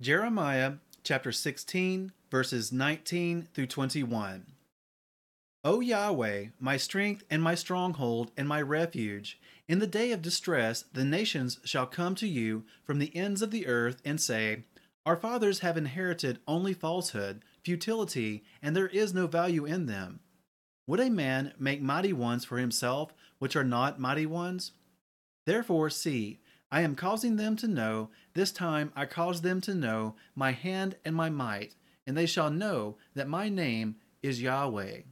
Jeremiah chapter 16, verses 19 through 21. O Yahweh, my strength and my stronghold and my refuge, in the day of distress the nations shall come to you from the ends of the earth and say, Our fathers have inherited only falsehood, futility, and there is no value in them. Would a man make mighty ones for himself, which are not mighty ones? Therefore, see, I am causing them to know, this time I cause them to know my hand and my might, and they shall know that my name is Yahweh.